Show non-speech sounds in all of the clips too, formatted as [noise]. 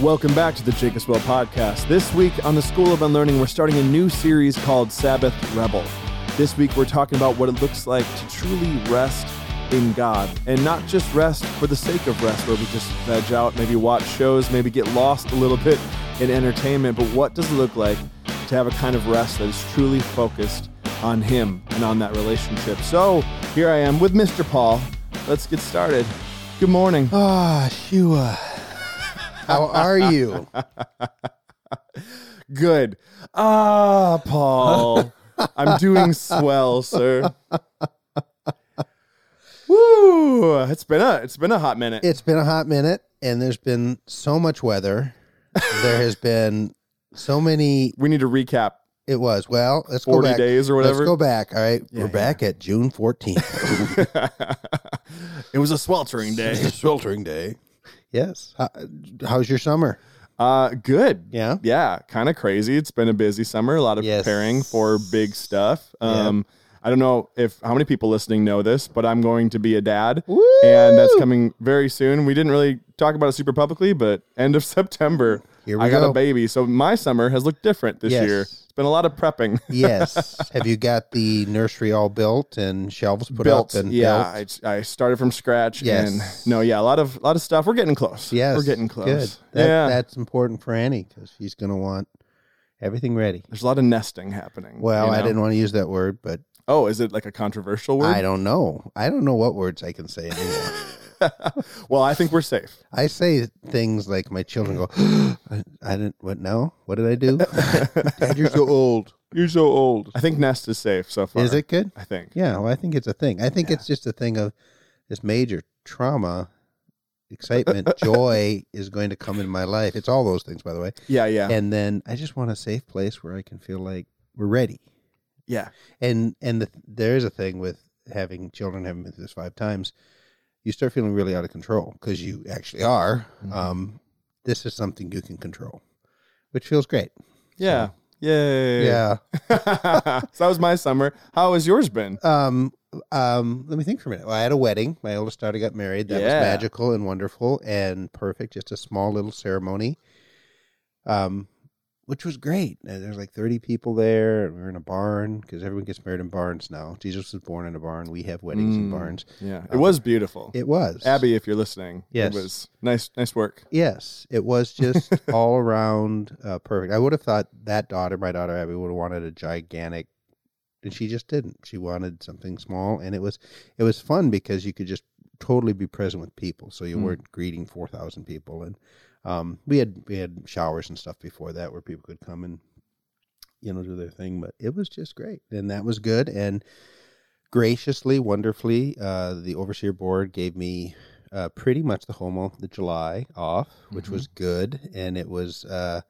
Welcome back to the Jacobswell Podcast. This week on the School of Unlearning, we're starting a new series called Sabbath Rebel. This week, we're talking about what it looks like to truly rest in God and not just rest for the sake of rest, where we just veg out, maybe watch shows, maybe get lost a little bit in entertainment, but what does it look like to have a kind of rest that is truly focused on Him and on that relationship? So here I am with Mr. Paul. Let's get started. Good morning. Ah, Shua. How are you? [laughs] Good. Ah, Paul. I'm doing swell, sir. Woo! It's been a it's been a hot minute. It's been a hot minute, and there's been so much weather. There has been so many. we need to recap It was well. Let's go 40 back. days or whatever. Let's go back. All right, Yeah, we're back at June 14th. [laughs] it was a sweltering day. sweltering day. Yes. How, how's your summer? Uh good. Yeah. Yeah, kind of crazy. It's been a busy summer, a lot of Yes. preparing for big stuff. Yeah. Um I don't know if how many people listening know this, but I'm going to be a dad. Woo! and that's coming very soon. We didn't really talk about it super publicly, but end of [laughs] September, Here we I got a baby. So my summer has looked different this Yes. year. It's been a lot of prepping. [laughs] Yes. Have you got the nursery all built and shelves put built, up and yeah. built? I, I started from scratch. Yes. and no, yeah, a lot of a lot of stuff. We're getting close. Yes. we're getting close. Good. That, yeah, That's important for Annie because she's going to want everything ready. there's a lot of nesting happening. Well, you I know? didn't want to use that word, but Oh, is it like a controversial word? I don't know. I don't know what words I can say anymore. [laughs] [laughs] well, I think we're safe. I say things like my children go, [gasps] I, I didn't, what, no? What did I do? [laughs] Dad, you're so old. You're so old. I think nest is safe so far. Is it good? I think. Yeah, well, I think it's a thing. I think it's just a thing of this major trauma, excitement, [laughs] joy is going to come in my life. It's all those things, by the way. Yeah, yeah, And then I just want a safe place where I can feel like we're ready. yeah. and and the, there is a thing with having children having been through this five times you start feeling really out of control because you actually are Mhm. um this is something you can control which feels great Yeah. Yay. yeah [laughs] [laughs] so that was my summer. How has yours been? um um let me think for a minute well, i had a wedding my oldest daughter got married that Yeah. was magical and wonderful and perfect just a small little ceremony um which was great. There's like 30 people there. and We're in a barn because everyone gets married in barns now. Jesus was born in a barn. We have weddings in Mm. barns. Yeah, it was beautiful. It was. Abby, if you're listening, Yes. it was nice. Nice work. Yes, it was just [laughs] all around uh, perfect. I would have thought that daughter, my daughter Abby, would have wanted a gigantic, and she just didn't. She wanted something small, and it was it was fun because you could just totally be present with people. So you Mm. weren't greeting four thousand people, and um, we had we had showers and stuff before that where people could come and you know do their thing. But it was just great, and that was good. And graciously, wonderfully, uh, the overseer board gave me uh, pretty much the whole month of July off, which Mhm. was good, and it was uh,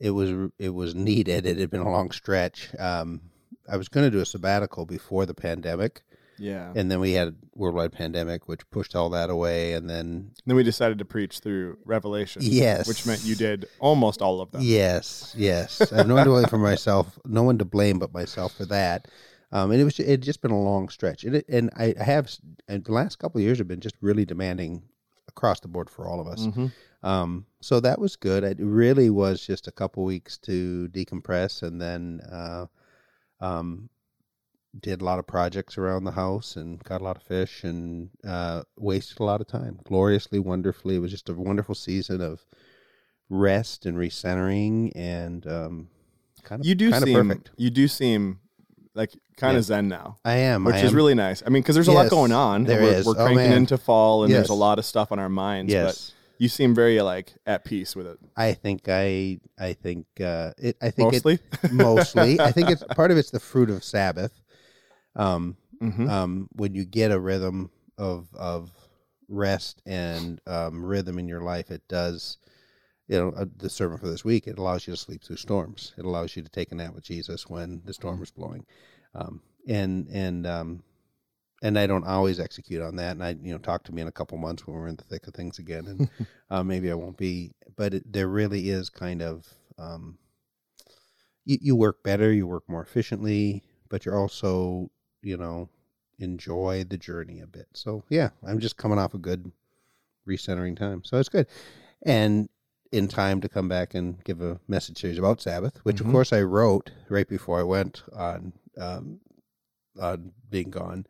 it was it was needed. It had been a long stretch. Um, I was going to do a sabbatical before the pandemic, Yeah. and then we had a worldwide pandemic, which pushed all that away. And then then we decided to preach through Revelation. Yes. Which meant you did almost all of them. yes, yes, I have no one to blame for myself, no one to blame but myself for that. Um, and it was it had just been a long stretch, and it, and I have and the last couple of years have been just really demanding across the board for all of us. Mhm. Um, so that was good. It really was just a couple weeks to decompress, and then uh, um, did a lot of projects around the house and caught a lot of fish and uh, wasted a lot of time. Gloriously, wonderfully, it was just a wonderful season of rest and recentering and um, kind of You do kind of seem perfect. you do seem like kind Yeah. of zen now, I am, which I is am. really nice. I mean, because there's a lot going on. there we're, is. We're Oh, cranking man. into fall, and there's a lot of stuff on our minds. yes. But you seem very like at peace with it. I think I I think uh, it I think Mostly. it [laughs] mostly I think it's part of it's the fruit of Sabbath. Um, Mhm. um, when you get a rhythm of of rest and um, rhythm in your life, it does. You know, uh, the sermon for this week it allows you to sleep through storms. It allows you to take a nap with Jesus when the storm is blowing, um, and and um, and I don't always execute on that. And I, you know, talk to me in a couple months when we're in the thick of things again, and [laughs] uh, maybe I won't be. But it, there really is kind of um, you, you work better, you work more efficiently, but you're also, you know, enjoy the journey a bit. So yeah, I'm just coming off a good recentering time, so it's good. And in time to come back and give a message series about Sabbath, which Mhm. of course I wrote right before I went on um, on being gone,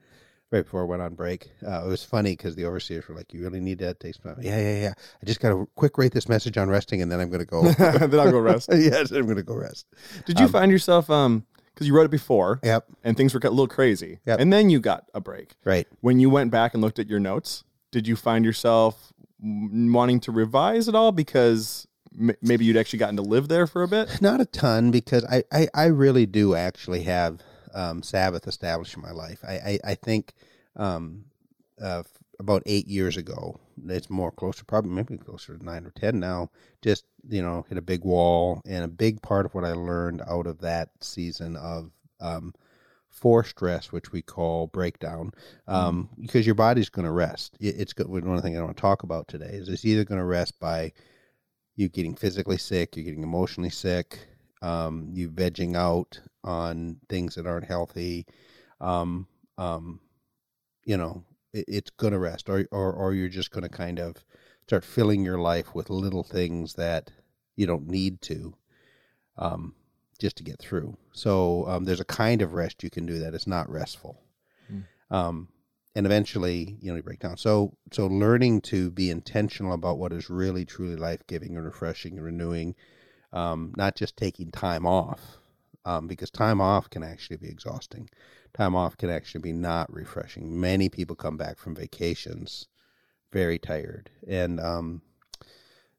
right before I went on break. Uh, it was funny because the overseers were like, "You really need to take some time." Yeah, yeah, yeah. I just got to quick write this message on resting, and then I'm going to go. [laughs] then I'll go rest. [laughs] yes, I'm going to go rest. Did you Um, find yourself um because you wrote it before Yep. and things were a little crazy, Yep. and then you got a break. Right. When you went back and looked at your notes, did you find yourself wanting to revise at all because m- maybe you'd actually gotten to live there for a bit? Not a ton because I, I, I really do actually have um, Sabbath established in my life. I, I, I think um, uh, about eight years ago, it's more closer, probably maybe closer to nine or 10 now, just, you know, hit a big wall. And a big part of what I learned out of that season of um, forced rest, which we call breakdown, um, because your body's going to rest. It's good. One of the things I want to talk about today is it's either going to rest by you getting physically sick, you're getting emotionally sick, um, you vegging out on things that aren't healthy, um, um, you know, it, it's going to rest, or, or or you're just going to kind of start filling your life with little things that you don't need to, um, just to get through. So um, there's a kind of rest you can do that is not restful, Mm. um, and eventually you know you break down. So so learning to be intentional about what is really truly life giving and refreshing and renewing, um, not just taking time off, um, because time off can actually be exhausting. Time off can actually be not refreshing. Many people come back from vacations very tired, and um,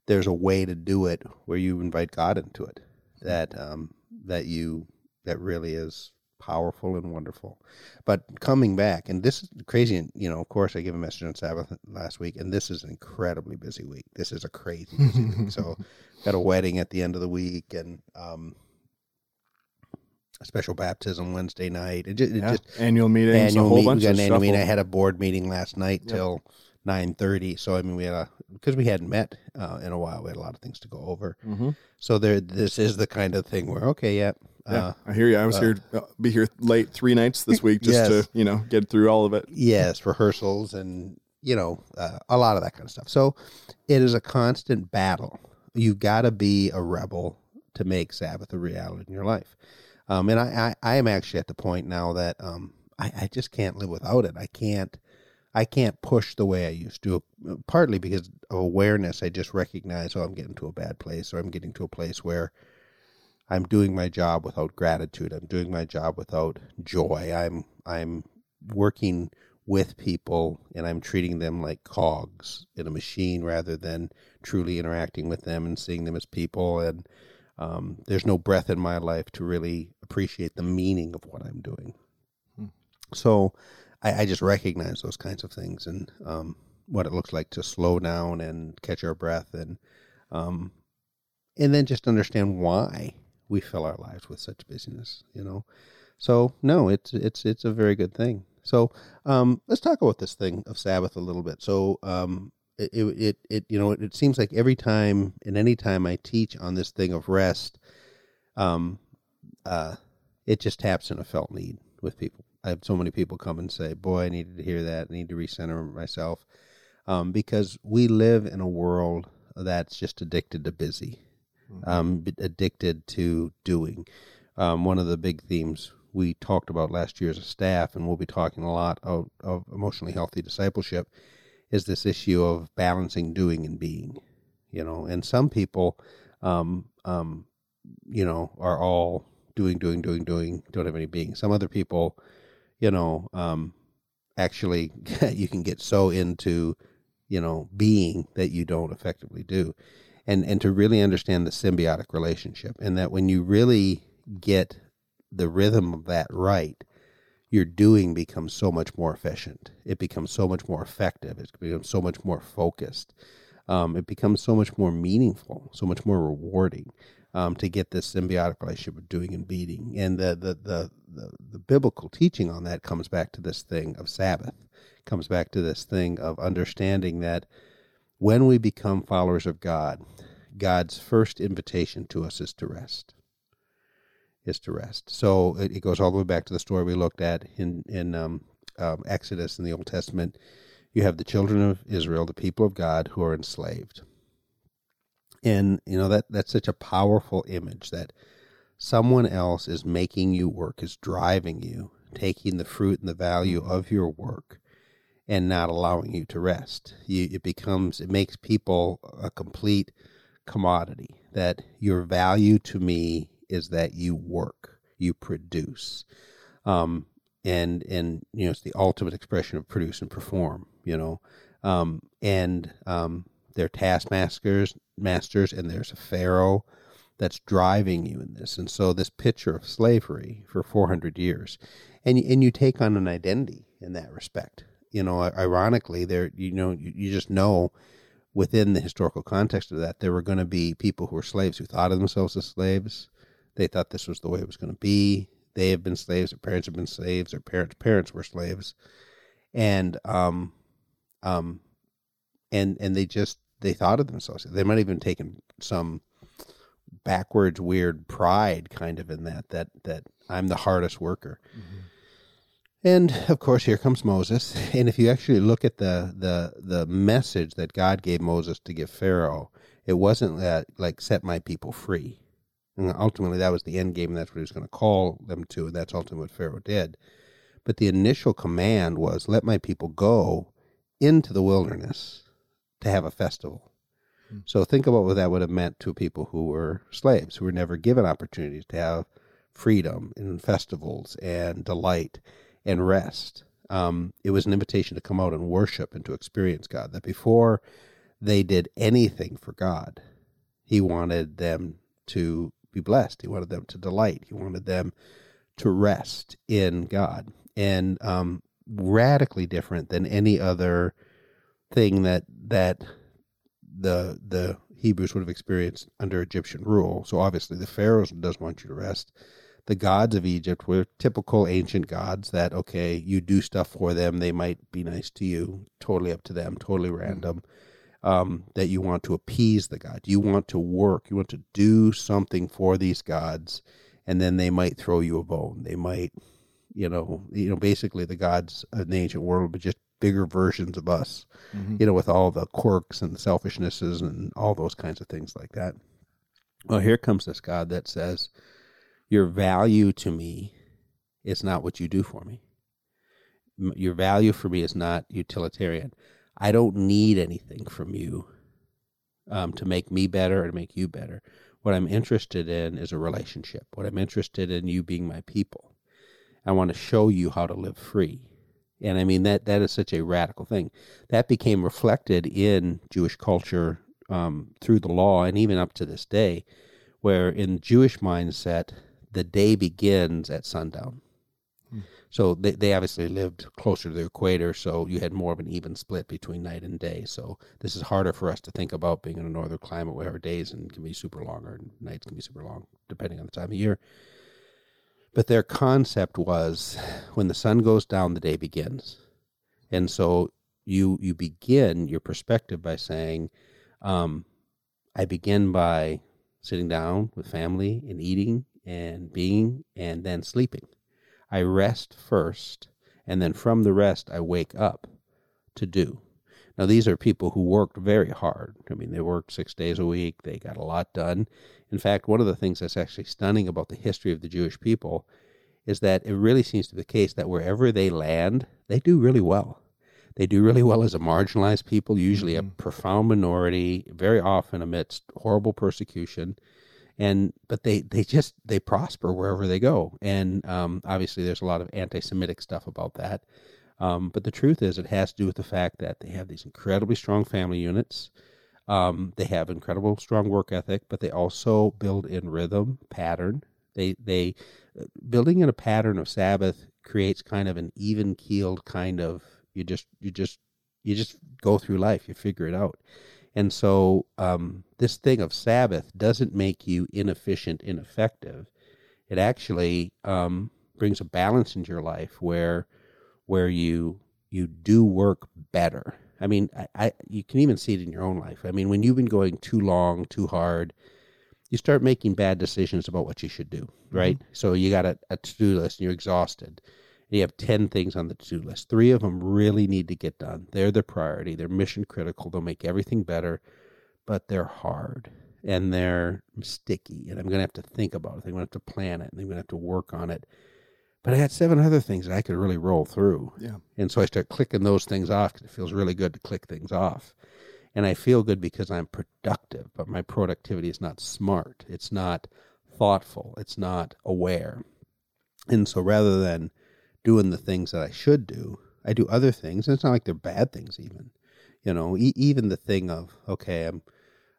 there's a way to do it where you invite God into it. That um, that you that really is powerful and wonderful. But coming back, and this is crazy. And you know, of course, I gave a message on Sabbath last week, and this is an incredibly busy week. This is a crazy busy week. So, [laughs] got a wedding at the end of the week, and um, special baptism Wednesday night. It just, it Yeah. just annual meetings, annual a whole meeting. bunch of an annual meeting. I had a board meeting last night Yep. till nine thirty. So I mean, we had a because we hadn't met uh, in a while. We had a lot of things to go over. Mhm. So there, this is the kind of thing where okay, yeah, Yeah, uh, I hear you. I was uh, here, uh, be here late three nights this week just Yes. to you know get through all of it. yes, rehearsals and you know uh, a lot of that kind of stuff. So it is a constant battle. You've got to be a rebel to make Sabbath a reality in your life. Um, and I, I, I am actually at the point now that um, I, I just can't live without it. I can't, I can't push the way I used to. uh, Partly because of awareness, I just recognize, oh, I'm getting to a bad place, or I'm getting to a place where I'm doing my job without gratitude. I'm doing my job without joy. I'm, I'm working with people, and I'm treating them like cogs in a machine rather than truly interacting with them and seeing them as people and um, there's no breath in my life to really appreciate the meaning of what I'm doing. Hmm. So I, I just recognize those kinds of things and um, what it looks like to slow down and catch our breath and um, and then just understand why we fill our lives with such busyness. You know, so no, it's it's it's a very good thing. So um, let's talk about this thing of Sabbath a little bit. So um, it, it, it, you know, it, it seems like every time and any time I teach on this thing of rest, um, uh, it just taps in a felt need with people. I have so many people come and say, boy, I needed to hear that. I need to recenter myself. Um, because we live in a world that's just addicted to busy, um, addicted to doing. Um, one of the big themes we talked about last year as a staff, and we'll be talking a lot of, of emotionally healthy discipleship, is this issue of balancing doing and being. You know, and some people, um, um, you know, are all doing, doing, doing, doing, don't have any being. Some other people, you know, um, actually, [laughs] you can get so into, you know, being that you don't effectively do. And, and to really understand the symbiotic relationship, and that when you really get the rhythm of that right, your doing becomes so much more efficient. It becomes so much more effective. It becomes so much more focused. Um, it becomes so much more meaningful, so much more rewarding um, to get this symbiotic relationship of doing and beating. And the, the, the, the, the biblical teaching on that comes back to this thing of Sabbath, comes back to this thing of understanding that when we become followers of God, God's first invitation to us is to rest is to rest. So it, it goes all the way back to the story we looked at in in um, um, Exodus in the Old Testament. You have the children of Israel, the people of God, who are enslaved, And you know that that's such a powerful image that someone else is making you work, is driving you, taking the fruit and the value of your work and not allowing you to rest. You, it becomes it makes people a complete commodity that your value to me is that you work, you produce. Um, and and you know it's the ultimate expression of produce and perform, you know. Um, and um, they're taskmasters masters and there's a pharaoh that's driving you in this. And so this picture of slavery for 400 years and and you take on an identity in that respect. You know, ironically, there you know you, you just know within the historical context of that there were going to be people who were slaves who thought of themselves as slaves. They thought this was the way it was going to be. They have been slaves. Their parents have been slaves. Their parents' parents were slaves, and um, um, and and they just they thought of themselves. They might have even taken some backwards, weird pride, kind of in that that that I'm the hardest worker. Mm-hmm. And of course, here comes Moses. And if you actually look at the the the message that God gave Moses to give Pharaoh, it wasn't that like set my people free. And ultimately, that was the end game. And that's what he was going to call them to. And that's ultimately what Pharaoh did. But the initial command was, "Let my people go into the wilderness to have a festival." Hmm. So think about what that would have meant to people who were slaves, who were never given opportunities to have freedom and festivals and delight and rest. Um, it was an invitation to come out and worship and to experience God. That before they did anything for God, He wanted them to be blessed. He wanted them to delight. He wanted them to rest in God. And um, radically different than any other thing that that the the Hebrews would have experienced under Egyptian rule. So obviously the Pharaoh doesn't want you to rest the gods of Egypt were typical ancient gods that, okay, you do stuff for them. They might be nice to you, totally up to them, totally mm-hmm. random. Um, that you want to appease the god. You want to work. You want to do something for these gods, and then they might throw you a bone. They might, you know, you know, basically the gods of the ancient world, but just bigger versions of us. Mm-hmm. You know, with all the quirks and selfishnesses and all those kinds of things like that. Well, here comes this God that says, your value to me is not what you do for me. Your value for me is not utilitarian. I don't need anything from you um, to make me better or to make you better. What I'm interested in is a relationship. What I'm interested in you being my people. I want to show you how to live free. And I mean that that is such a radical thing. That became reflected in Jewish culture um, through the law and even up to this day, where in Jewish mindset the day begins at sundown. Hmm. So they, they obviously lived closer to the equator, so you had more of an even split between night and day. So this is harder for us to think about being in a northern climate where our days can be super long or nights can be super long, depending on the time of year. But their concept was when the sun goes down, the day begins. And so you you begin your perspective by saying, um, I begin by sitting down with family and eating and being and then sleeping. I rest first, and then from the rest, I wake up to do. Now, these are people who worked very hard. I mean, they worked six days a week, they got a lot done. In fact, one of the things that's actually stunning about the history of the Jewish people is that it really seems to be the case that wherever they land, they do really well. They do really well as a marginalized people, usually mm-hmm. a profound minority, very often amidst horrible persecution and but they they just they prosper wherever they go and um, obviously there's a lot of anti-semitic stuff about that um, but the truth is it has to do with the fact that they have these incredibly strong family units. Um, they have incredible strong work ethic but they also build in rhythm pattern. They they uh, building in a pattern of sabbath creates kind of an even keeled kind of you just you just you just go through life you figure it out. And so um, this thing of Sabbath doesn't make you inefficient, ineffective. It actually um, brings a balance into your life where where you you do work better. I mean, I, I you can even see it in your own life. I mean, when you've been going too long, too hard, you start making bad decisions about what you should do, right? Mm-hmm. So you got a, a to do list and you're exhausted And you have 10 things on the to do list. Three of them really need to get done. They're the priority, they're mission critical, they'll make everything better, but they're hard. and they're sticky and I'm going to have to think about it. I'm going to have to plan it and I'm going to have to work on it. But I had seven other things that I could really roll through. Yeah. And so I start clicking those things off because it feels really good to click things off. And I feel good because I'm productive, but my productivity is not smart. It's not thoughtful. It's not aware. And so rather than doing the things that I should do, I do other things. And it's not like they're bad things, even. You know, e- even the thing of, okay, I'm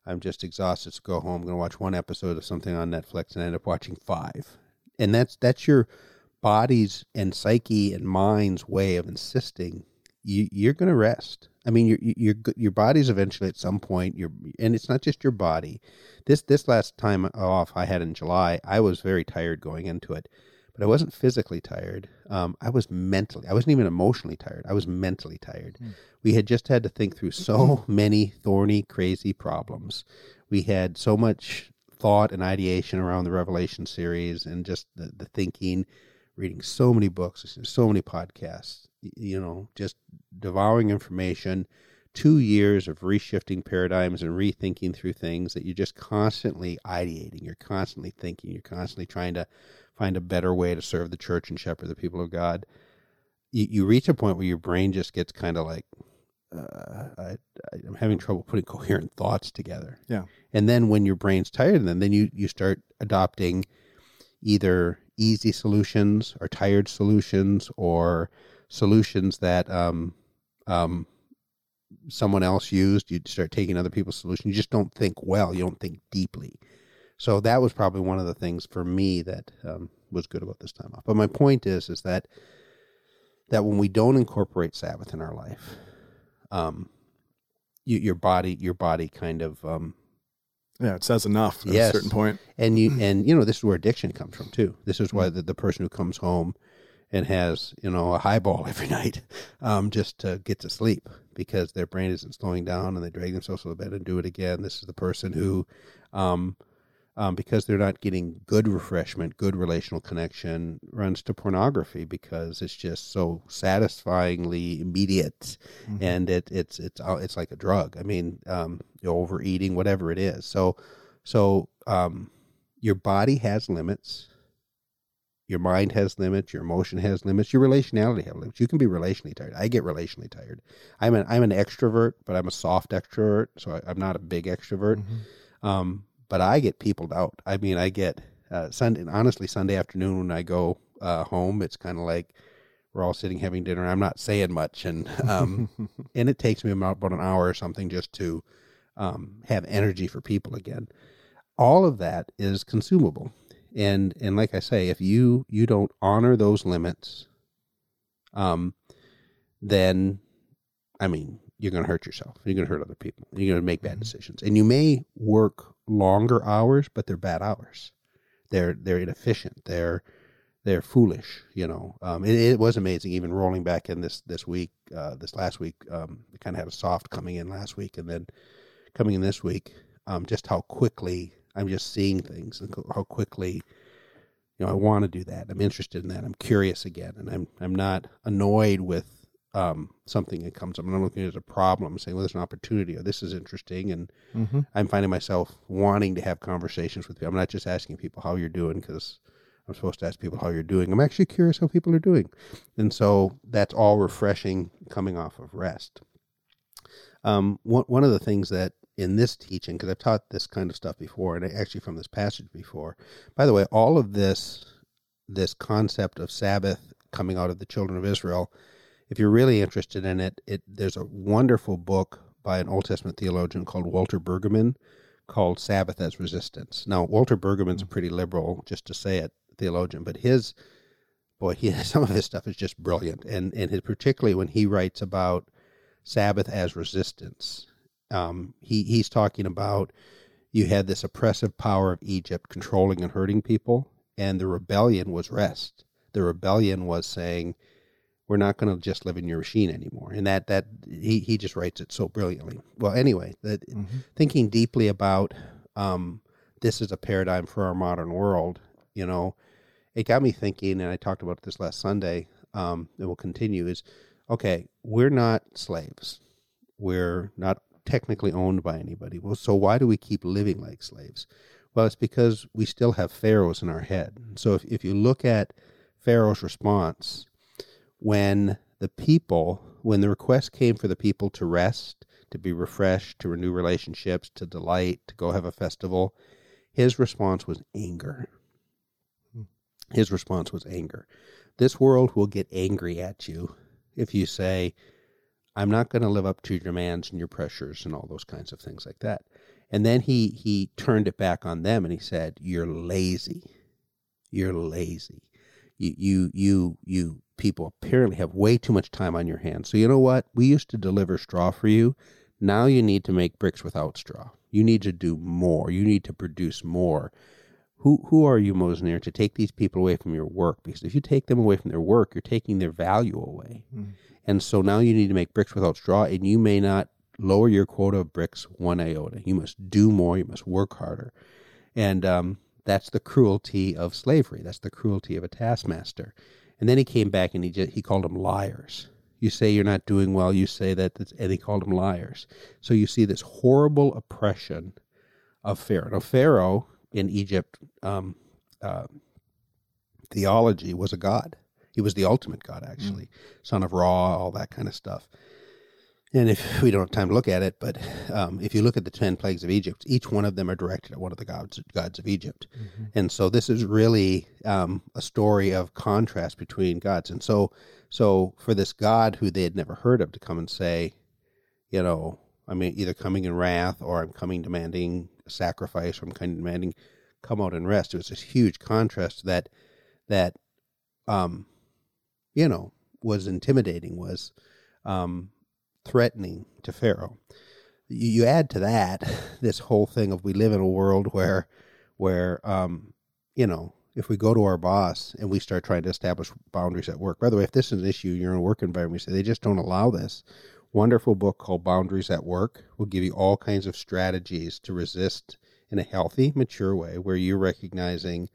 I'm just exhausted to go home. I'm going to watch one episode of something on Netflix and end up watching five. And that's that's your body's and psyche and mind's way of insisting you, you're going to rest. I mean, your your your body's eventually at some point. Your and it's not just your body. This this last time off I had in July, I was very tired going into it, but I wasn't physically tired. Um, I was mentally. I wasn't even emotionally tired. I was mentally tired. Mm. We had just had to think through so [laughs] many thorny, crazy problems. We had so much thought and ideation around the Revelation series, and just the, the thinking reading so many books, listening to so many podcasts, you know, just devouring information, two years of reshifting paradigms and rethinking through things that you're just constantly ideating. You're constantly thinking. You're constantly trying to find a better way to serve the church and shepherd the people of God. You, you reach a point where your brain just gets kind of like, uh, I, I'm having trouble putting [laughs] coherent thoughts together. Yeah. And then when your brain's tired, and then, then you, you start adopting either easy solutions or tired solutions or solutions that um, um, someone else used. You start taking other people's solutions. You just don't think well. You don't think deeply. So that was probably one of the things for me that um, was good about this time off. But my point is, is that that when we don't incorporate Sabbath in our life, um, you, your body, your body kind of um, yeah, it says enough at yes. a certain point. And you and you know this is where addiction comes from too. This is why the, the person who comes home and has you know a highball [laughs] every night um, just to get to sleep because their brain isn't slowing down and they drag themselves to the bed and do it again. This is the person who um, um, because they're not getting good refreshment, good relational connection, runs to pornography because it's just so satisfyingly immediate, mm-hmm. and it, it's it's uh, it's like a drug. I mean, um, overeating, whatever it is. So, so um, your body has limits. Your mind has limits. Your emotion has limits. Your relationality has limits. You can be relationally tired. I get relationally tired. I'm an I'm an extrovert, but I'm a soft extrovert, so I, am not a big extrovert. Mm-hmm. Um, but I get peopled out. I mean, I get uh, Sunday. Honestly, Sunday afternoon when I go uh, home, it's kind of like we're all sitting having dinner. I'm not saying much, and um, [laughs] and it takes me about, about an hour or something just to um, have energy for people again. All of that is consumable, and and like I say, if you you don't honor those limits, um, then I mean you're going to hurt yourself. You're going to hurt other people. You're going to make bad mm-hmm. decisions, and you may work longer hours, but they're bad hours. They're they're inefficient. They're they're foolish. You know, um, it, it, was amazing. Even rolling back in this this week, uh, this last week, um, kind of had a soft coming in last week, and then coming in this week, um, just how quickly I'm just seeing things and how quickly. You know, I want to do that. I'm interested in that. I'm curious again, and I'm I'm not annoyed with um, something that comes up and I'm looking at it as a problem, saying, well, there's an opportunity or this is interesting. And mm-hmm. I'm finding myself wanting to have conversations with people. I'm not just asking people how you're doing because I'm supposed to ask people how you're doing. I'm actually curious how people are doing. And so that's all refreshing coming off of rest. Um, one, one of the things that in this teaching, because I've taught this kind of stuff before, and actually from this passage before, by the way, all of this, this concept of Sabbath coming out of the children of Israel if you're really interested in it, it there's a wonderful book by an Old Testament theologian called Walter Brueggemann called Sabbath as Resistance. Now, Walter Brueggemann's a pretty liberal, just to say it, theologian, but his boy, he [laughs] some of his stuff is just brilliant, and and his, particularly when he writes about Sabbath as resistance, um, he he's talking about you had this oppressive power of Egypt controlling and hurting people, and the rebellion was rest. The rebellion was saying we're not going to just live in your machine anymore. And that that he he just writes it so brilliantly. Well, anyway, that mm-hmm. thinking deeply about um, this is a paradigm for our modern world. You know, it got me thinking, and I talked about this last Sunday. Um, it will continue. Is okay. We're not slaves. We're not technically owned by anybody. Well, so why do we keep living like slaves? Well, it's because we still have pharaohs in our head. So if, if you look at Pharaoh's response when the people, when the request came for the people to rest, to be refreshed, to renew relationships, to delight, to go have a festival, his response was anger. Hmm. His response was anger. This world will get angry at you if you say, I'm not going to live up to your demands and your pressures and all those kinds of things like that. And then he he turned it back on them and he said, "You're lazy. You're lazy. You you you you people apparently have way too much time on your hands. So you know what? We used to deliver straw for you. Now you need to make bricks without straw. You need to do more. You need to produce more. Who who are you, Moses and Aaron, to take these people away from your work? Because if you take them away from their work, you're taking their value away. Mm. And so now you need to make bricks without straw, and you may not lower your quota of bricks one iota. You must do more. You must work harder. And um, that's the cruelty of slavery. That's the cruelty of a taskmaster. And then he came back and he just, he called them liars. You say you're not doing well. You say that, and he called them liars. So you see this horrible oppression of Pharaoh. Now Pharaoh in Egypt um, uh, theology was a god. He was the ultimate god, actually, mm. son of Ra, all that kind of stuff. And if we don't have time to look at it, but um, if you look at the ten plagues of Egypt, each one of them are directed at one of the gods gods of Egypt, mm-hmm. and so this is really um, a story of contrast between gods. And so, so for this God who they had never heard of to come and say, you know, I mean, either coming in wrath or I'm coming demanding sacrifice or I'm coming demanding come out and rest. It was this huge contrast that that um, you know was intimidating was um, threatening to Pharaoh. You, you add to that [laughs] this whole thing of we live in a world where, where um, you know, if we go to our boss and we start trying to establish boundaries at work. By the way, if this is an issue, you're in a work environment, you say they just don't allow this. Wonderful book called Boundaries at Work will give you all kinds of strategies to resist in a healthy, mature way where you're recognizing,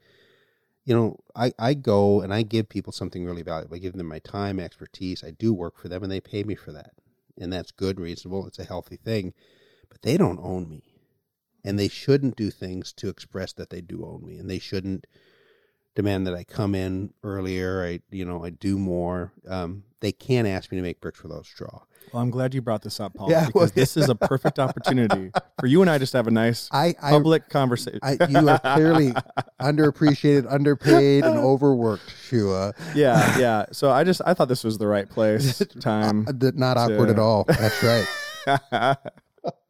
you know, I, I go and I give people something really valuable. I give them my time, expertise. I do work for them and they pay me for that and that's good, reasonable. It's a healthy thing, but they don't own me, and they shouldn't do things to express that they do own me, and they shouldn't demand that I come in earlier. I, you know, I do more. Um, they can't ask me to make bricks without straw. Well, I'm glad you brought this up, Paul, yeah, because well, this is a perfect [laughs] opportunity for you and I just to have a nice I, I, public conversation. I, you are clearly underappreciated, underpaid, and overworked, Shua. Yeah, yeah. So I just I thought this was the right place, [laughs] time. Uh, not to... awkward at all. That's right. [laughs]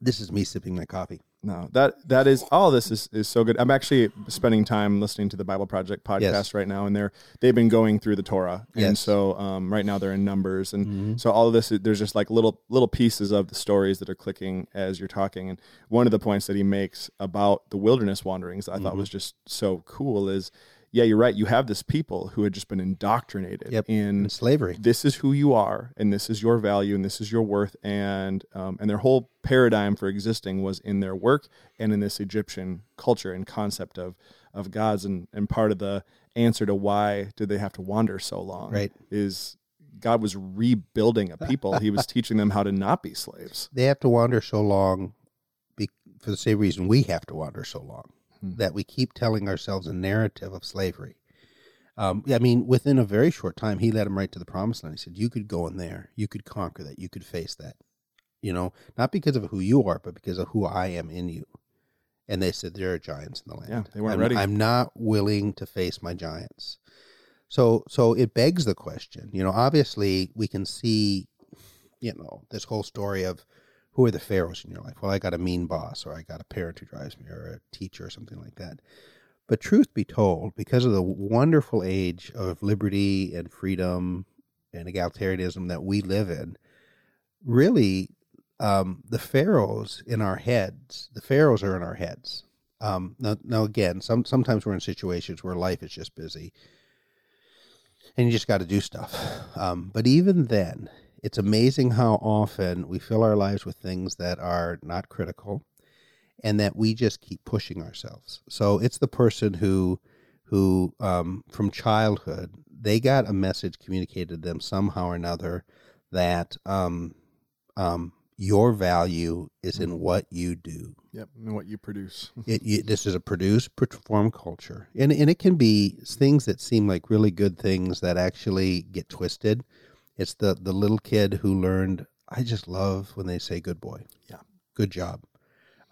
this is me sipping my coffee no that that is all this is, is so good i'm actually spending time listening to the bible project podcast yes. right now and they're they've been going through the torah and so um, right now they're in numbers and mm-hmm. so all of this there's just like little little pieces of the stories that are clicking as you're talking and one of the points that he makes about the wilderness wanderings i mm-hmm. thought was just so cool is yeah, you're right. You have this people who had just been indoctrinated yep. in, in, slavery. This is who you are, and this is your value, and this is your worth, and um, and their whole paradigm for existing was in their work and in this Egyptian culture and concept of of gods, and and part of the answer to why did they have to wander so long, right, is God was rebuilding a people. he was [laughs] teaching them how to not be slaves. They have to wander so long, be, for the same reason we have to wander so long mm. that we keep telling ourselves a narrative of slavery. Um, I mean, within a very short time, he led him right to the promised land. He said, You could go in there, you could conquer that, you could face that. You know, not because of who you are, but because of who I am in you. And they said, There are giants in the land. Yeah, they weren't I'm, ready. I'm not willing to face my giants. So, so it begs the question. You know, obviously, we can see, you know, this whole story of who are the pharaohs in your life? Well, I got a mean boss, or I got a parent who drives me, or a teacher, or something like that. But truth be told, because of the wonderful age of liberty and freedom and egalitarianism that we live in, really, um, the pharaohs in our heads, the pharaohs are in our heads. Um, now, now, again, some sometimes we're in situations where life is just busy, and you just got to do stuff. Um, but even then, it's amazing how often we fill our lives with things that are not critical and that we just keep pushing ourselves. So it's the person who who um, from childhood they got a message communicated to them somehow or another that um, um, your value is in what you do. Yep, and what you produce. [laughs] It, you, this is a produce perform culture, and and it can be things that seem like really good things that actually get twisted. It's the the little kid who learned. I just love when they say "good boy." Yeah. good job.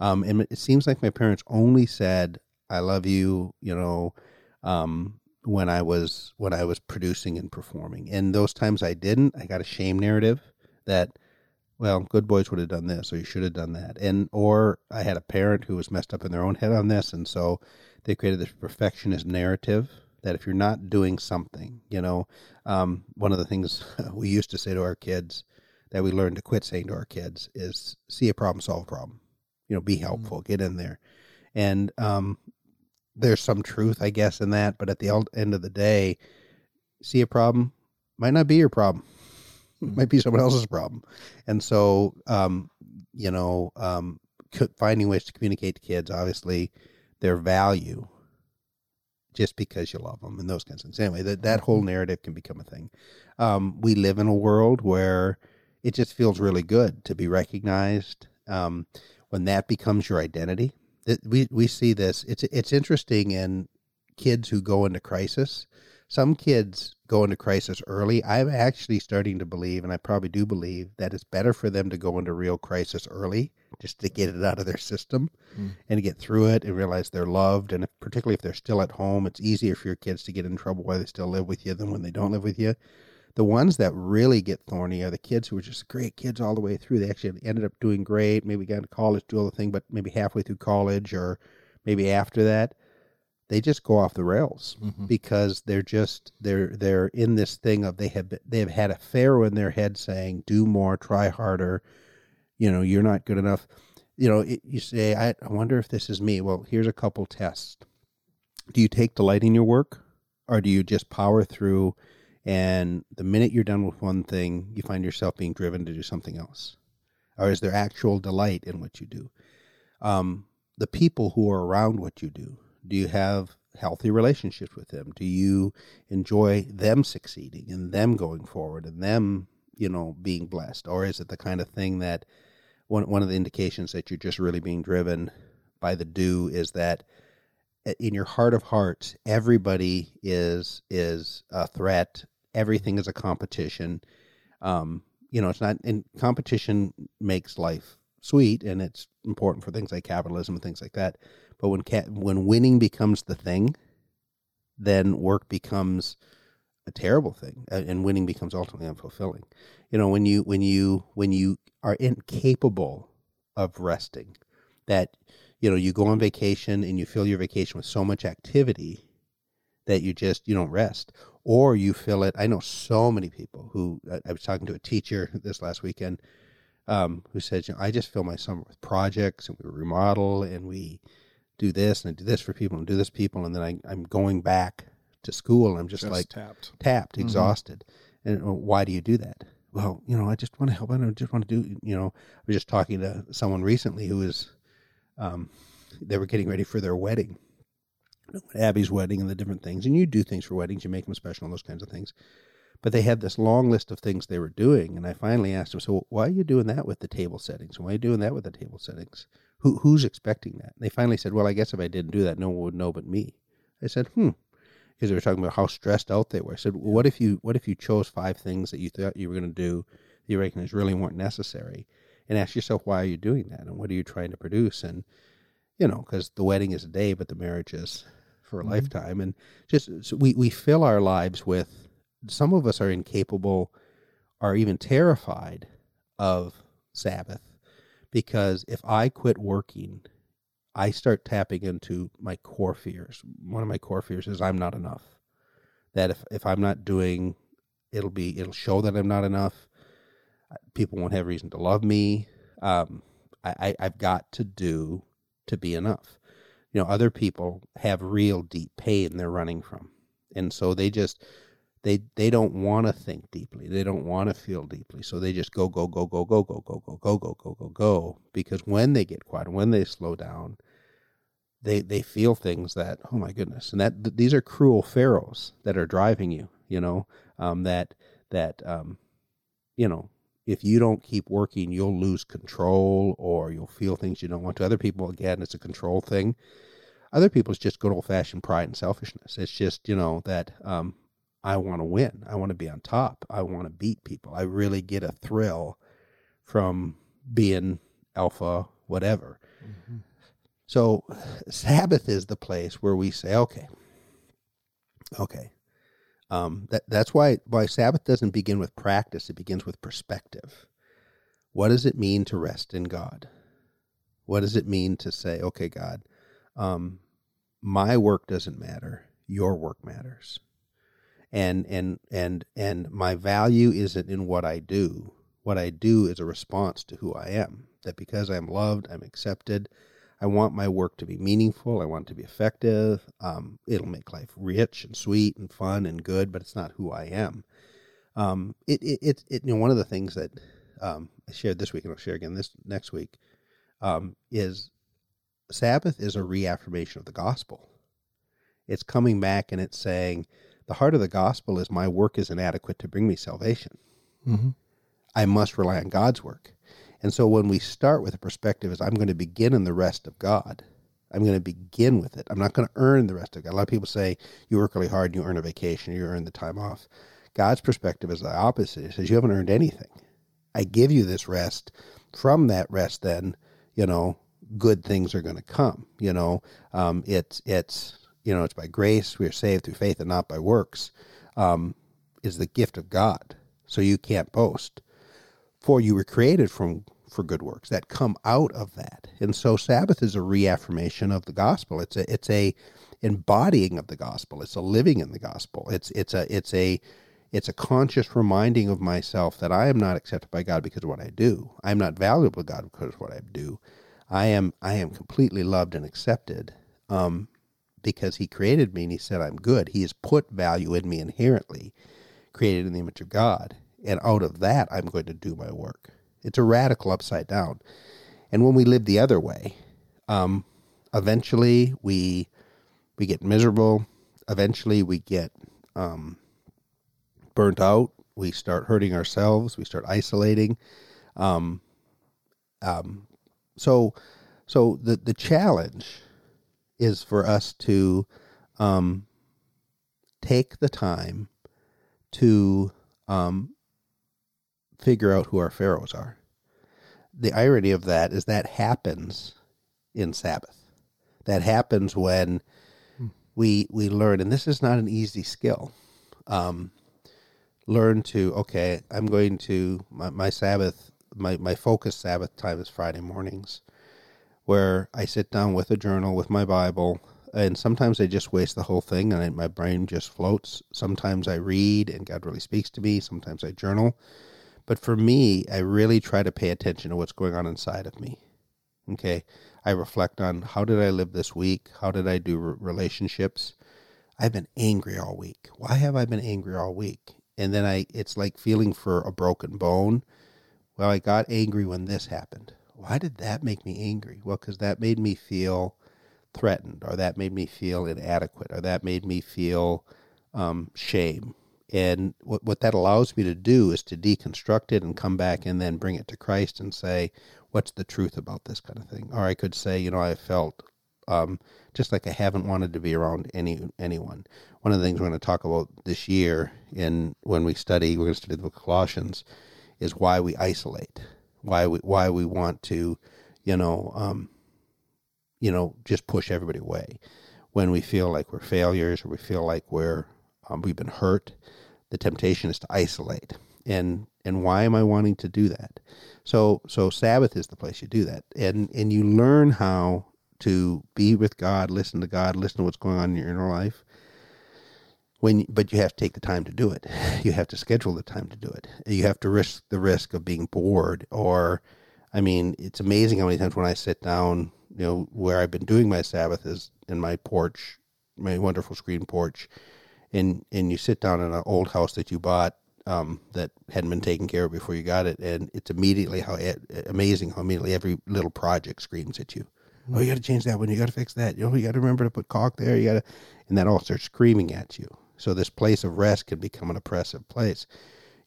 Um, and it seems like my parents only said "I love you," you know, um, when I was when I was producing and performing. And those times I didn't, I got a shame narrative that well, good boys would have done this, or you should have done that. And or I had a parent who was messed up in their own head on this, and so they created this perfectionist narrative that if you're not doing something, you know, um, one of the things [laughs] we used to say to our kids that we learned to quit saying to our kids is see a problem, solve a problem. You know, be helpful, mm-hmm. get in there. And um, there's some truth, I guess, in that. But at the end of the day, see a problem might not be your problem [laughs] might be someone else's problem. And so, um, you know, um, finding ways to communicate to kids, obviously, their value just because you love them and those kinds of things. Anyway, that, that whole mm-hmm. narrative can become a thing. Um, we live in a world where it just feels really good to be recognized. Um, when that becomes your identity, it, we, we see this. It's, it's interesting in kids who go into crisis some kids go into crisis early. I'm actually starting to believe, and I probably do believe, that it's better for them to go into real crisis early just to get it out of their system mm. and get through it and realize they're loved. And if, particularly if they're still at home, it's easier for your kids to get in trouble while they still live with you than when they don't live with you. The ones that really get thorny are the kids who were just great kids all the way through. They actually ended up doing great, maybe got to college, do all the thing, but maybe halfway through college or maybe after that they just go off the rails mm-hmm. because they're just they're they're in this thing of they have they have had a pharaoh in their head saying do more try harder. You know you're not good enough. You know it, you say I, I wonder if this is me. Well here's a couple tests. Do you take delight in your work or do you just power through and the minute you're done with one thing you find yourself being driven to do something else? Or is there actual delight in what you do? Um, the people who are around what you do do you have healthy relationships with them? Do you enjoy them succeeding and them going forward and them, you know, being blessed? Or is it the kind of thing that one one of the indications that you're just really being driven by the do is that uh, in your heart of hearts, everybody is is a threat. Everything is a competition. Um, you know, it's not. And competition makes life sweet, and it's important for things like capitalism and things like that. But when when winning becomes the thing, then work becomes a terrible thing, and winning becomes ultimately unfulfilling. You know, when you when you when you are incapable of resting, that you know you go on vacation and you fill your vacation with so much activity that you just you don't rest or you fill it i know so many people who i was talking to a teacher [laughs] this last weekend um, who said you know, i just fill my summer with projects and we remodel and we do this and I do this for people and do this people and then I, I'm going back to school and I'm just, just like tapped, tapped, mm-hmm. exhausted. And uh, why do you do that? Well, you know, I just want to help. I just want to do. You know, I was just talking to someone recently who was, um, they were getting ready for their wedding, Abby's wedding, and the different things. And you do things for weddings, you make them special, and those kinds of things. But they had this long list of things they were doing, and I finally asked them, "So why are you doing that with the table settings? Why are you doing that with the table settings?" Who, who's expecting that? They finally said, well, I guess if I didn't do that, no one would know but me. I said, hmm. Because they were talking about how stressed out they were. I said, well, what if you what if you chose five things that you thought you were going to do that you recognized really weren't necessary, and ask yourself why are you doing that and what are you trying to produce? And you know, because the wedding is a day, but the marriage is for a mm-hmm. lifetime. And just so we we fill our lives with. Some of us are incapable, are even terrified of Sabbath because if I quit working, I start tapping into my core fears. One of my core fears is I'm not enough. That if, if I'm not doing, it'll be it'll show that I'm not enough. People won't have reason to love me. Um, I, I I've got to do to be enough. You know, other people have real deep pain they're running from, and so they just they they don't want to think deeply they don't want to feel deeply so they just go go go go go go go go go go go go go because when they get quiet when they slow down they they feel things that oh my goodness and that th- these are cruel pharaohs that are driving you you know um, that that um, you know if you don't keep working, you'll lose control or you'll feel things you don't want to. Other people, again, it's a control thing. Other people, it's just good old fashioned pride and selfishness. It's just, you know, that um, I want to win. I want to be on top. I want to beat people. I really get a thrill from being alpha, whatever. Mm-hmm. So, Sabbath is the place where we say, okay, okay, um, that that's why why Sabbath doesn't begin with practice; it begins with perspective. What does it mean to rest in God? What does it mean to say, "Okay, God, um, my work doesn't matter; your work matters," and and and and my value isn't in what I do. What I do is a response to who I am. That because I'm loved, I'm accepted, I want my work to be meaningful. I want it to be effective. Um, it'll make life rich and sweet and fun and good, but it's not who I am. Um, it, it, it, it, you know, one of the things that um, I shared this week, and I'll share again this next week, um, is Sabbath is a reaffirmation of the gospel. It's coming back and it's saying, the heart of the gospel is my work is inadequate to bring me salvation. Mm-hmm. I must rely on God's work. And so when we start with a perspective is I'm going to begin in the rest of God. I'm going to begin with it. I'm not going to earn the rest of God. A lot of people say you work really hard and you earn a vacation, you earn the time off. God's perspective is the opposite. He says you haven't earned anything. I give you this rest. From that rest, then you know good things are going to come. You know, um, it's it's you know it's by grace we are saved through faith and not by works. Um, is the gift of God. So you can't boast. For you were created from for good works that come out of that. And so Sabbath is a reaffirmation of the gospel. It's a it's a embodying of the gospel. It's a living in the gospel. It's it's a it's a it's a conscious reminding of myself that I am not accepted by God because of what I do. I am not valuable to God because of what I do. I am I am completely loved and accepted um, because He created me and He said I'm good. He has put value in me inherently, created in the image of God, and out of that I'm going to do my work. It's a radical upside down. And when we live the other way, um, eventually we we get miserable. Eventually we get um, burnt out. We start hurting ourselves. We start isolating. Um, um, so so the the challenge is for us to um, take the time to um, figure out who our pharaohs are. The irony of that is that happens in Sabbath. That happens when hmm. we we learn, and this is not an easy skill. Um, learn to okay, I'm going to my, my Sabbath, my my focus Sabbath time is Friday mornings, where I sit down with a journal with my Bible, and sometimes I just waste the whole thing, and I, my brain just floats. Sometimes I read, and God really speaks to me. Sometimes I journal but for me, I really try to pay attention to what's going on inside of me. Okay. I reflect on how did I live this week? How did I do relationships? I've been angry all week. Why have I been angry all week? And then I, it's like feeling for a broken bone. Well, I got angry when this happened. Why did that make me angry? Well, because that made me feel threatened, or that made me feel inadequate, or that made me feel um, shame, and what, what that allows me to do is to deconstruct it and come back and then bring it to Christ and say, what's the truth about this kind of thing? Or I could say, you know, I felt um, just like I haven't wanted to be around any anyone. One of the things we're going to talk about this year, in when we study, we're going to study the Colossians, is why we isolate, why we why we want to, you know, um, you know, just push everybody away when we feel like we're failures or we feel like we're um, we've been hurt the temptation is to isolate. And and why am I wanting to do that? So so Sabbath is the place you do that. And and you learn how to be with God, listen to God, listen to what's going on in your inner life. When but you have to take the time to do it. You have to schedule the time to do it. You have to risk the risk of being bored or I mean, it's amazing how many times when I sit down, you know, where I've been doing my Sabbath is in my porch, my wonderful screen porch, and and you sit down in an old house that you bought um, that hadn't been taken care of before you got it, and it's immediately how amazing how immediately every little project screams at you. Oh, you got to change that one. You got to fix that. You know, you got to remember to put caulk there. You got to, and that all starts screaming at you. So this place of rest can become an oppressive place.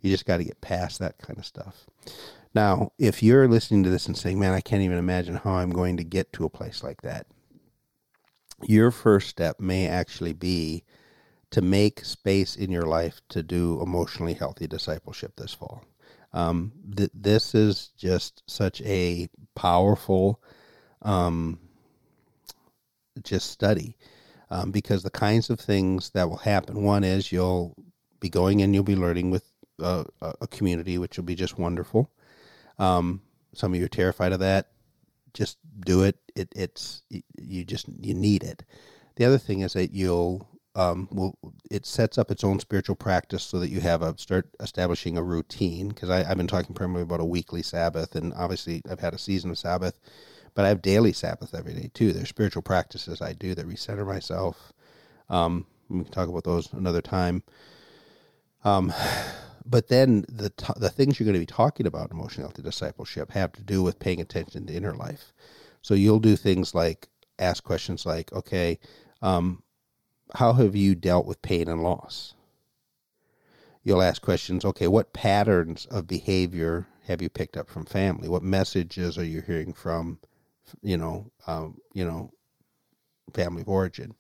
You just got to get past that kind of stuff. Now, if you're listening to this and saying, man, I can't even imagine how I'm going to get to a place like that, your first step may actually be to make space in your life to do emotionally healthy discipleship this fall. Um, th- this is just such a powerful, um, just study um, because the kinds of things that will happen. One is you'll be going and you'll be learning with uh, a community, which will be just wonderful. Um, some of you are terrified of that. Just do it. It it's you just you need it. The other thing is that you'll um, will it sets up its own spiritual practice so that you have a start establishing a routine. Because I've been talking primarily about a weekly Sabbath, and obviously I've had a season of Sabbath, but I have daily Sabbath every day too. There's spiritual practices I do that recenter myself. Um, we can talk about those another time. Um, but then the t- the things you're going to be talking about in emotional healthy discipleship have to do with paying attention to inner life. So you'll do things like ask questions like, okay, um, how have you dealt with pain and loss? You'll ask questions, okay, what patterns of behavior have you picked up from family? What messages are you hearing from, you know, um, you know, family of origin?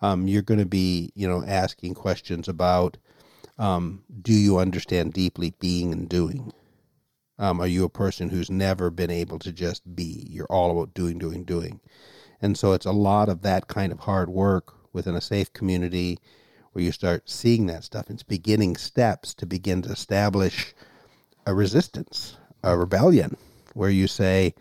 Um, you're going to be, you know, asking questions about um, do you understand deeply being and doing? Um, are you a person who's never been able to just be? You're all about doing, doing, doing. And so it's a lot of that kind of hard work within a safe community where you start seeing that stuff. It's beginning steps to begin to establish a resistance, a rebellion, where you say,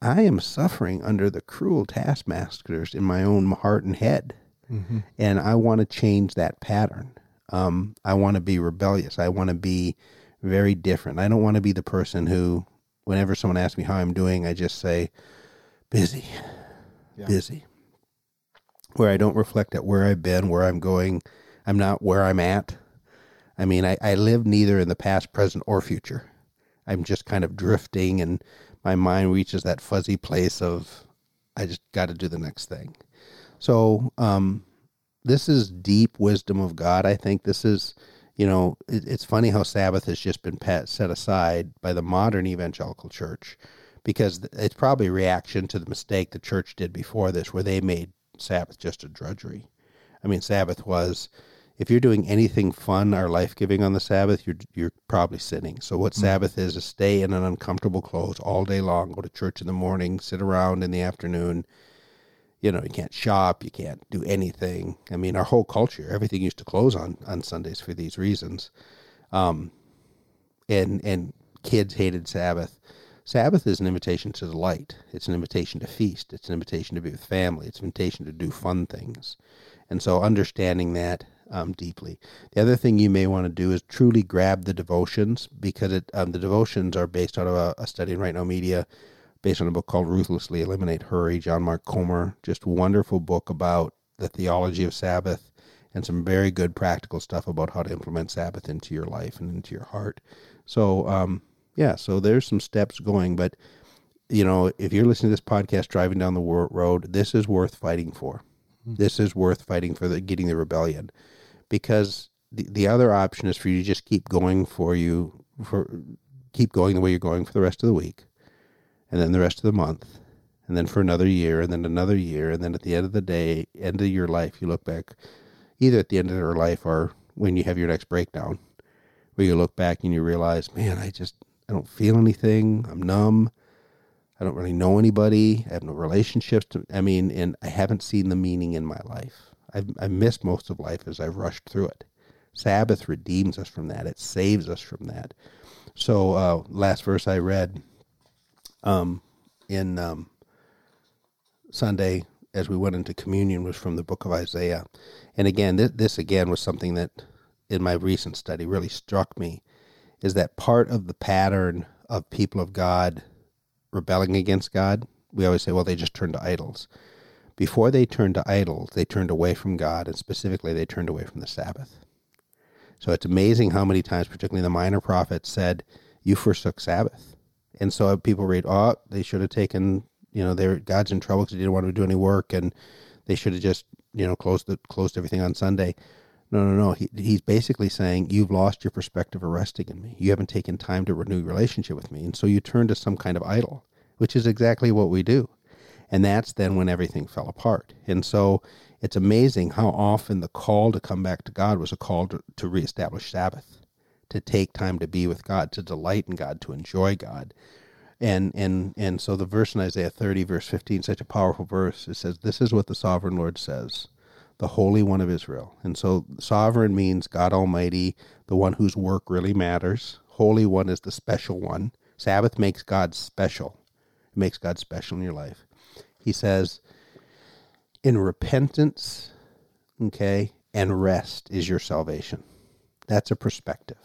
I am suffering under the cruel taskmasters in my own heart and head. Mm-hmm. And I want to change that pattern. Um, I want to be rebellious. I want to be very different. I don't want to be the person who, whenever someone asks me how I'm doing, I just say, busy, yeah. busy. Where I don't reflect at where I've been, where I'm going. I'm not where I'm at. I mean, I, I live neither in the past, present, or future. I'm just kind of drifting, and my mind reaches that fuzzy place of, I just got to do the next thing. So, um, this is deep wisdom of God. I think this is, you know, it, it's funny how Sabbath has just been set aside by the modern evangelical church because it's probably a reaction to the mistake the church did before this, where they made Sabbath just a drudgery. I mean, Sabbath was if you're doing anything fun or life giving on the Sabbath, you're you're probably sinning. So what mm-hmm. Sabbath is is stay in an uncomfortable clothes all day long, go to church in the morning, sit around in the afternoon, you know, you can't shop, you can't do anything. I mean, our whole culture, everything used to close on on Sundays for these reasons. Um, and and kids hated Sabbath. Sabbath is an invitation to delight. It's an invitation to feast. It's an invitation to be with family. It's an invitation to do fun things. And so, understanding that um, deeply. The other thing you may want to do is truly grab the devotions because it, um, the devotions are based out of a, a study in Right Now Media based on a book called Ruthlessly Eliminate Hurry, John Mark Comer. Just wonderful book about the theology of Sabbath and some very good practical stuff about how to implement Sabbath into your life and into your heart. So, um, yeah, so there's some steps going, but you know, if you're listening to this podcast driving down the road, this is worth fighting for. Mm-hmm. This is worth fighting for the getting the rebellion, because the the other option is for you to just keep going for you for keep going the way you're going for the rest of the week, and then the rest of the month, and then for another year, and then another year, and then at the end of the day, end of your life, you look back, either at the end of your life or when you have your next breakdown, where you look back and you realize, man, I just I don't feel anything. I'm numb. I don't really know anybody. I have no relationships. To, I mean, and I haven't seen the meaning in my life. I've I missed most of life as I've rushed through it. Sabbath redeems us from that. It saves us from that. So, uh, last verse I read um, in um, Sunday as we went into communion was from the book of Isaiah. And again, this, this again was something that in my recent study really struck me is that part of the pattern of people of God rebelling against God, we always say, well, they just turned to idols. Before they turned to idols, they turned away from God, and specifically, they turned away from the Sabbath. So it's amazing how many times, particularly the minor prophets, said, You forsook Sabbath. And so people read, oh, they should have taken, you know, their God's in trouble because he didn't want to do any work, and they should have just, you know, closed the, closed everything on Sunday. No, no, no. He, he's basically saying you've lost your perspective of resting in me. You haven't taken time to renew your relationship with me. And so you turn to some kind of idol, which is exactly what we do. And that's then when everything fell apart. And so it's amazing how often the call to come back to God was a call to, to reestablish Sabbath, to take time to be with God, to delight in God, to enjoy God. And and and so the verse in Isaiah 30, verse 15, such a powerful verse, it says, This is what the sovereign Lord says the Holy One of Israel. And so sovereign means God Almighty, the one whose work really matters. Holy One is the special one. Sabbath makes God special. It makes God special in your life. He says, in repentance, okay, and rest is your salvation. That's a perspective.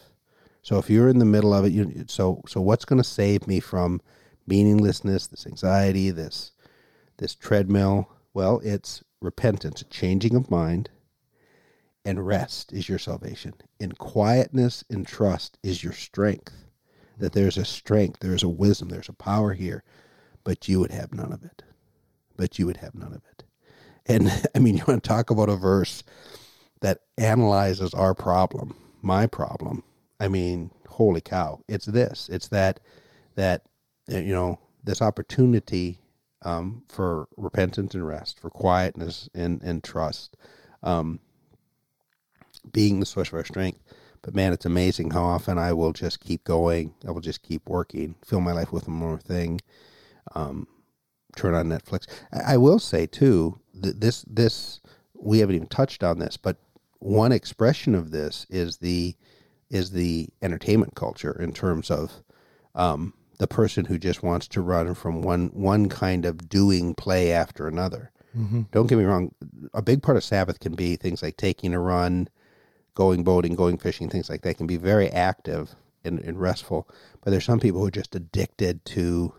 So if you're in the middle of it, you, so so what's going to save me from meaninglessness, this anxiety, this this treadmill? Well, it's repentance, changing of mind, and rest is your salvation. In quietness and trust is your strength. That there's a strength, there's a wisdom, there's a power here, but you would have none of it. But you would have none of it. And [laughs] I mean, you want to talk about a verse that analyzes our problem, my problem. I mean, holy cow! It's this. It's that that you know this opportunity um, for repentance and rest, for quietness and, and trust, um, being the source of our strength. But man, it's amazing how often I will just keep going. I will just keep working, fill my life with one more thing, um, turn on Netflix. I, I will say too that this this we haven't even touched on this, but one expression of this is the is the entertainment culture in terms of um, the person who just wants to run from one one kind of doing play after another. Mm-hmm. Don't get me wrong. A big part of Sabbath can be things like taking a run, going boating, going fishing, things like that can be very active and, and restful. But there's some people who are just addicted to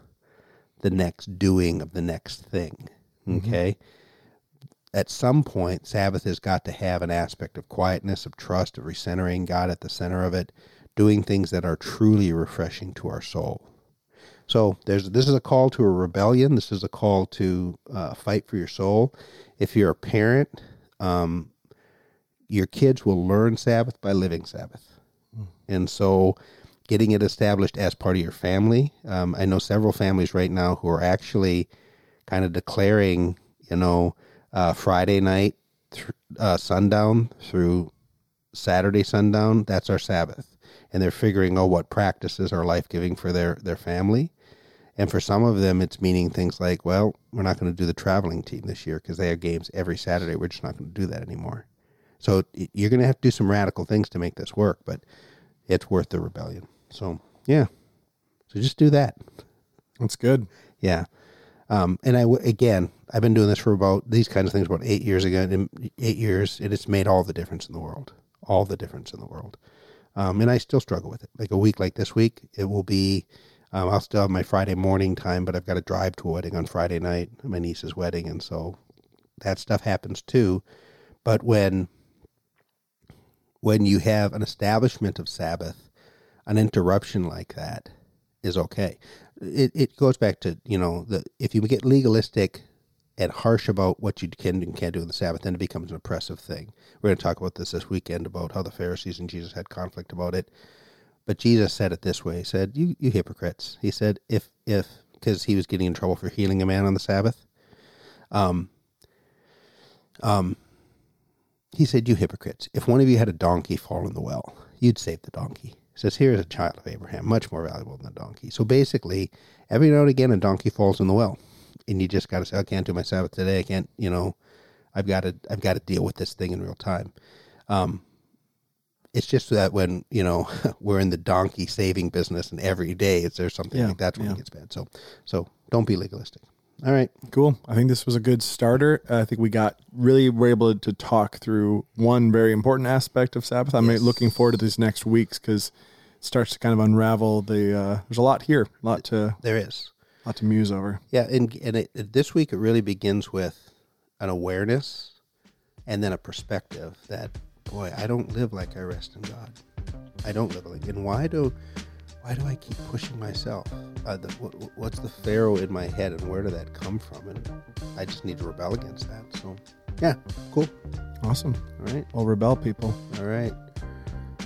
the next doing of the next thing. Mm-hmm. Okay. Mm-hmm. At some point, Sabbath has got to have an aspect of quietness, of trust, of recentering God at the center of it, doing things that are truly refreshing to our soul. So there's this is a call to a rebellion. This is a call to uh, fight for your soul. If you're a parent, um, your kids will learn Sabbath by living Sabbath, mm. and so getting it established as part of your family. Um, I know several families right now who are actually kind of declaring, you know, uh, Friday night th- uh, sundown through Saturday sundown. That's our Sabbath, and they're figuring out what practices are life giving for their their family. And for some of them, it's meaning things like, well, we're not going to do the traveling team this year because they have games every Saturday. We're just not going to do that anymore. So you're going to have to do some radical things to make this work, but it's worth the rebellion. So, yeah. So just do that. That's good. Yeah. Um, and I, again, I've been doing this for about these kinds of things about eight years ago, eight years, and it's made all the difference in the world. All the difference in the world. Um, and I still struggle with it. Like a week like this week, it will be um, I'll still have my Friday morning time, but I've got to drive to a wedding on Friday night, my niece's wedding, and so that stuff happens too. But when when you have an establishment of Sabbath, an interruption like that is okay. It it goes back to you know the if you get legalistic and harsh about what you can and can't do on the Sabbath, then it becomes an oppressive thing. We're going to talk about this this weekend about how the Pharisees and Jesus had conflict about it. But Jesus said it this way. He said, "You you hypocrites." He said, "If if because he was getting in trouble for healing a man on the Sabbath." Um. Um. He said, "You hypocrites! If one of you had a donkey fall in the well, you'd save the donkey." He says, "Here is a child of Abraham, much more valuable than a donkey." So basically, every now and again, a donkey falls in the well, and you just got to say, "I can't do my Sabbath today. I can't." You know, I've got to I've got to deal with this thing in real time. Um, it's just that when you know [laughs] we're in the donkey saving business, and every day it's there's something yeah, like that's when yeah. it gets bad. So so don't be legalistic. All right, cool. I think this was a good starter. I think we got really were able to talk through one very important aspect of Sabbath. I'm yes. looking forward to these next weeks because it starts to kind of unravel the. Uh, there's a lot here, a lot to there is, a lot to muse over. Yeah, and and it, this week it really begins with an awareness and then a perspective that boy, I don't live like I rest in God. I don't live like. And why do, why do I keep pushing myself? Uh, the, what, what's the Pharaoh in my head, and where did that come from? And I just need to rebel against that. So Yeah, cool. Awesome. All right, Well, rebel people. all right.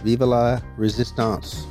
Vive la resistance.